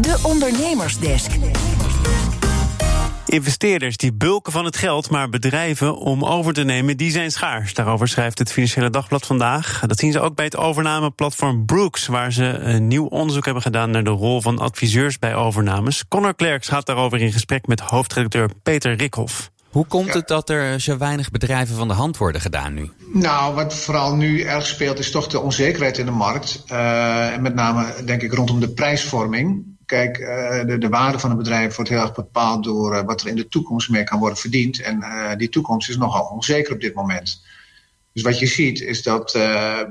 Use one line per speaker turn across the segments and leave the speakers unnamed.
De Ondernemersdesk.
Investeerders die bulken van het geld, maar bedrijven om over te nemen, die zijn schaars. Daarover schrijft het Financiële Dagblad vandaag. Dat zien ze ook bij het overnameplatform Brooks, waar ze een nieuw onderzoek hebben gedaan naar de rol van adviseurs bij overnames. Connor Klerks gaat daarover in gesprek met hoofdredacteur Peter Rikhoff.
Hoe komt het dat er zo weinig bedrijven van de hand worden gedaan nu?
Nou, wat vooral nu erg speelt is toch de onzekerheid in de markt. Uh, en met name denk ik rondom de prijsvorming. Kijk, uh, de, de, waarde van een bedrijf wordt heel erg bepaald door uh, wat er in de toekomst mee kan worden verdiend. En die toekomst is nogal onzeker op dit moment. Dus wat je ziet is dat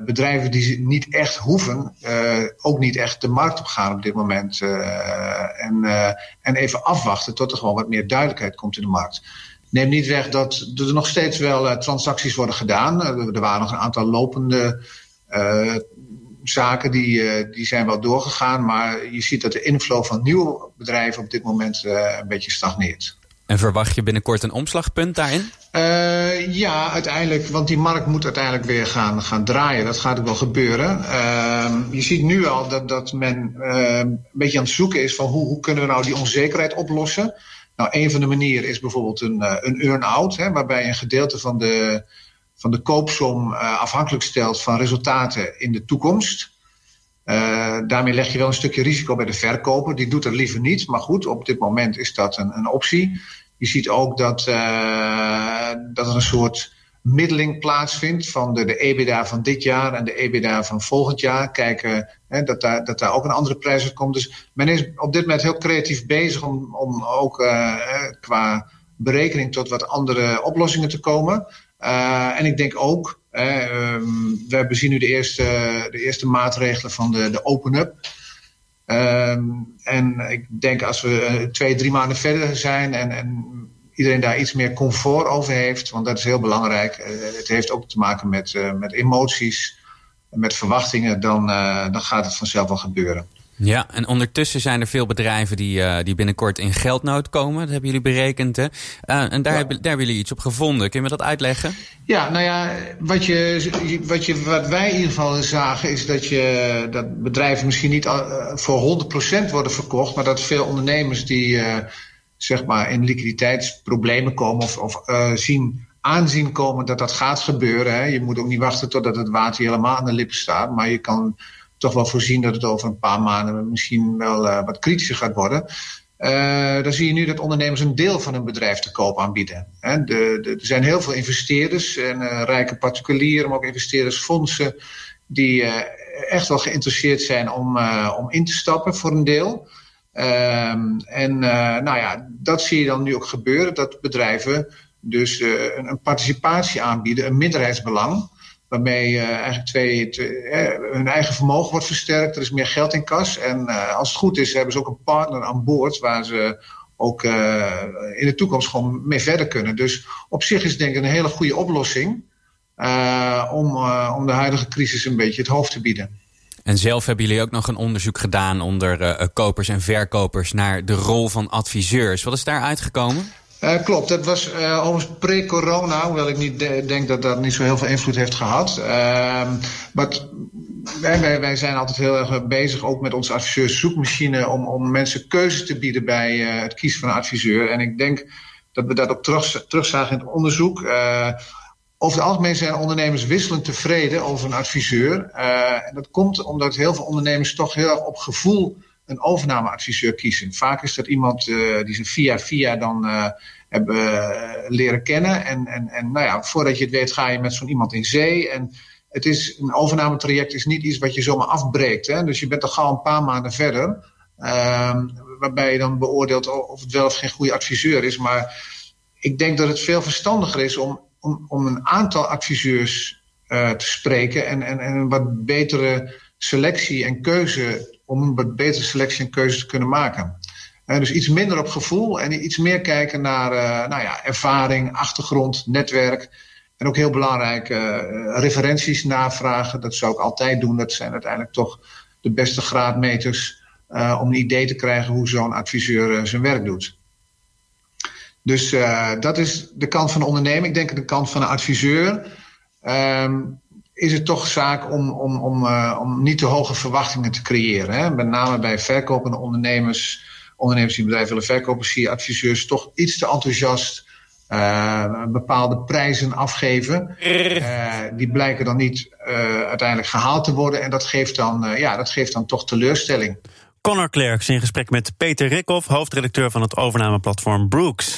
bedrijven die niet echt hoeven, ook niet echt de markt op gaan op dit moment. en, en even afwachten tot er gewoon wat meer duidelijkheid komt in de markt neemt niet weg dat er nog steeds wel transacties worden gedaan. Er waren nog een aantal lopende uh, zaken die, die zijn wel doorgegaan. Maar je ziet dat de inflow van nieuwe bedrijven op dit moment een beetje stagneert.
En verwacht je binnenkort een omslagpunt daarin?
ja, uiteindelijk. Want die markt moet uiteindelijk weer gaan, gaan draaien. Dat gaat ook wel gebeuren. Ehm, je ziet nu al dat, dat men een beetje aan het zoeken is van hoe, hoe kunnen we nou die onzekerheid oplossen. Nou, een van de manieren is bijvoorbeeld een, een earn-out, waarbij een gedeelte van de, van de koopsom uh, afhankelijk stelt van resultaten in de toekomst. Uh, daarmee leg je wel een stukje risico bij de verkoper. Die doet dat liever niet, maar goed, op dit moment is dat een, een optie. Je ziet ook dat, dat er een soort middeling plaatsvindt van de, de EBITDA van dit jaar en de EBITDA van volgend jaar. Kijken hè, dat, daar, dat daar ook een andere prijs uit komt. Dus men is op dit moment heel creatief bezig om, om ook qua berekening tot wat andere oplossingen te komen. Uh, en ik denk ook, um, we zien nu de eerste, de eerste maatregelen van de, de open-up. Um, en ik denk als we twee, drie maanden verder zijn en, en iedereen daar iets meer comfort over heeft. Want dat is heel belangrijk. Uh, het heeft ook te maken met, uh, met emoties, met verwachtingen. Dan, dan gaat het vanzelf wel gebeuren.
Ja, en ondertussen zijn er veel bedrijven die, die binnenkort in geldnood komen. Dat hebben jullie berekend. Hè? en daar, ja. hebben, daar hebben jullie iets op gevonden. Kun je me dat uitleggen?
Ja, nou ja, wat, je, wat, je, wat wij in ieder geval zagen is dat, je, dat bedrijven misschien niet voor 100% worden verkocht. Maar dat veel ondernemers die zeg maar in liquiditeitsproblemen komen of, of zien aanzien komen dat dat gaat gebeuren. Hè. Je moet ook niet wachten totdat het water helemaal aan de lippen staat, maar je kan toch wel voorzien dat het over een paar maanden misschien wel uh, wat kritischer gaat worden. Uh, dan zie je nu dat ondernemers een deel van hun bedrijf te koop aanbieden. Hè. De, de, er zijn heel veel investeerders en uh, rijke particulieren, maar ook investeerdersfondsen die echt wel geïnteresseerd zijn om, om in te stappen voor een deel. Um, en nou ja, dat zie je dan nu ook gebeuren, dat bedrijven dus een, een, participatie aanbieden, een minderheidsbelang, waarmee uh, eigenlijk twee, twee hun eigen vermogen wordt versterkt, er is meer geld in kas. En als het goed is, hebben ze ook een partner aan boord waar ze ook in de toekomst gewoon mee verder kunnen. Dus op zich is het denk ik een hele goede oplossing om, om de huidige crisis een beetje het hoofd te bieden.
En zelf hebben jullie ook nog een onderzoek gedaan onder kopers en verkopers naar de rol van adviseurs. Wat is daar uitgekomen?
Uh, klopt, dat was uh, overigens pre-corona, hoewel ik niet de denk dat dat niet zo heel veel invloed heeft gehad. Uh, maar wij, wij, wij, zijn altijd heel erg bezig, ook met onze adviseurs-zoekmachine, om, om mensen keuze te bieden bij het kiezen van een adviseur. En ik denk dat we dat ook terug, terugzagen in het onderzoek. Over het algemeen zijn ondernemers wisselend tevreden over een adviseur. En dat komt omdat heel veel ondernemers toch heel erg op gevoel een overnameadviseur kiezen. Vaak is dat iemand uh, die ze via via dan uh, hebben leren kennen. En, en, en nou ja, voordat je het weet ga je met zo'n iemand in zee. En het is, een overnametraject is niet iets wat je zomaar afbreekt. Hè? Dus je bent er gauw een paar maanden verder. waarbij je dan beoordeelt of het wel of geen goede adviseur is. Maar ik denk dat het veel verstandiger is om om, om een aantal adviseurs te spreken en, en, en een wat betere selectie en keuze, om een betere selectie en keuze te kunnen maken. Uh, dus iets minder op gevoel en iets meer kijken naar uh, nou ja, ervaring, achtergrond, netwerk. En ook heel belangrijk, referenties navragen. Dat zou ik altijd doen. Dat zijn uiteindelijk toch de beste graadmeters om een idee te krijgen hoe zo'n adviseur zijn werk doet. Dus dat is de kant van de onderneming. Ik denk de kant van de adviseur. Um, is het toch zaak om, om, om, uh, om niet te hoge verwachtingen te creëren. Hè? Met name bij verkopende ondernemers, ondernemers die bedrijven willen verkopen, zie je adviseurs toch iets te enthousiast uh, bepaalde prijzen afgeven. Uh, die blijken dan niet uiteindelijk gehaald te worden. En dat geeft dan, ja, dat geeft dan toch teleurstelling.
Connor Klerks in gesprek met Peter Rikhoff, hoofdredacteur van het overnameplatform Brooks.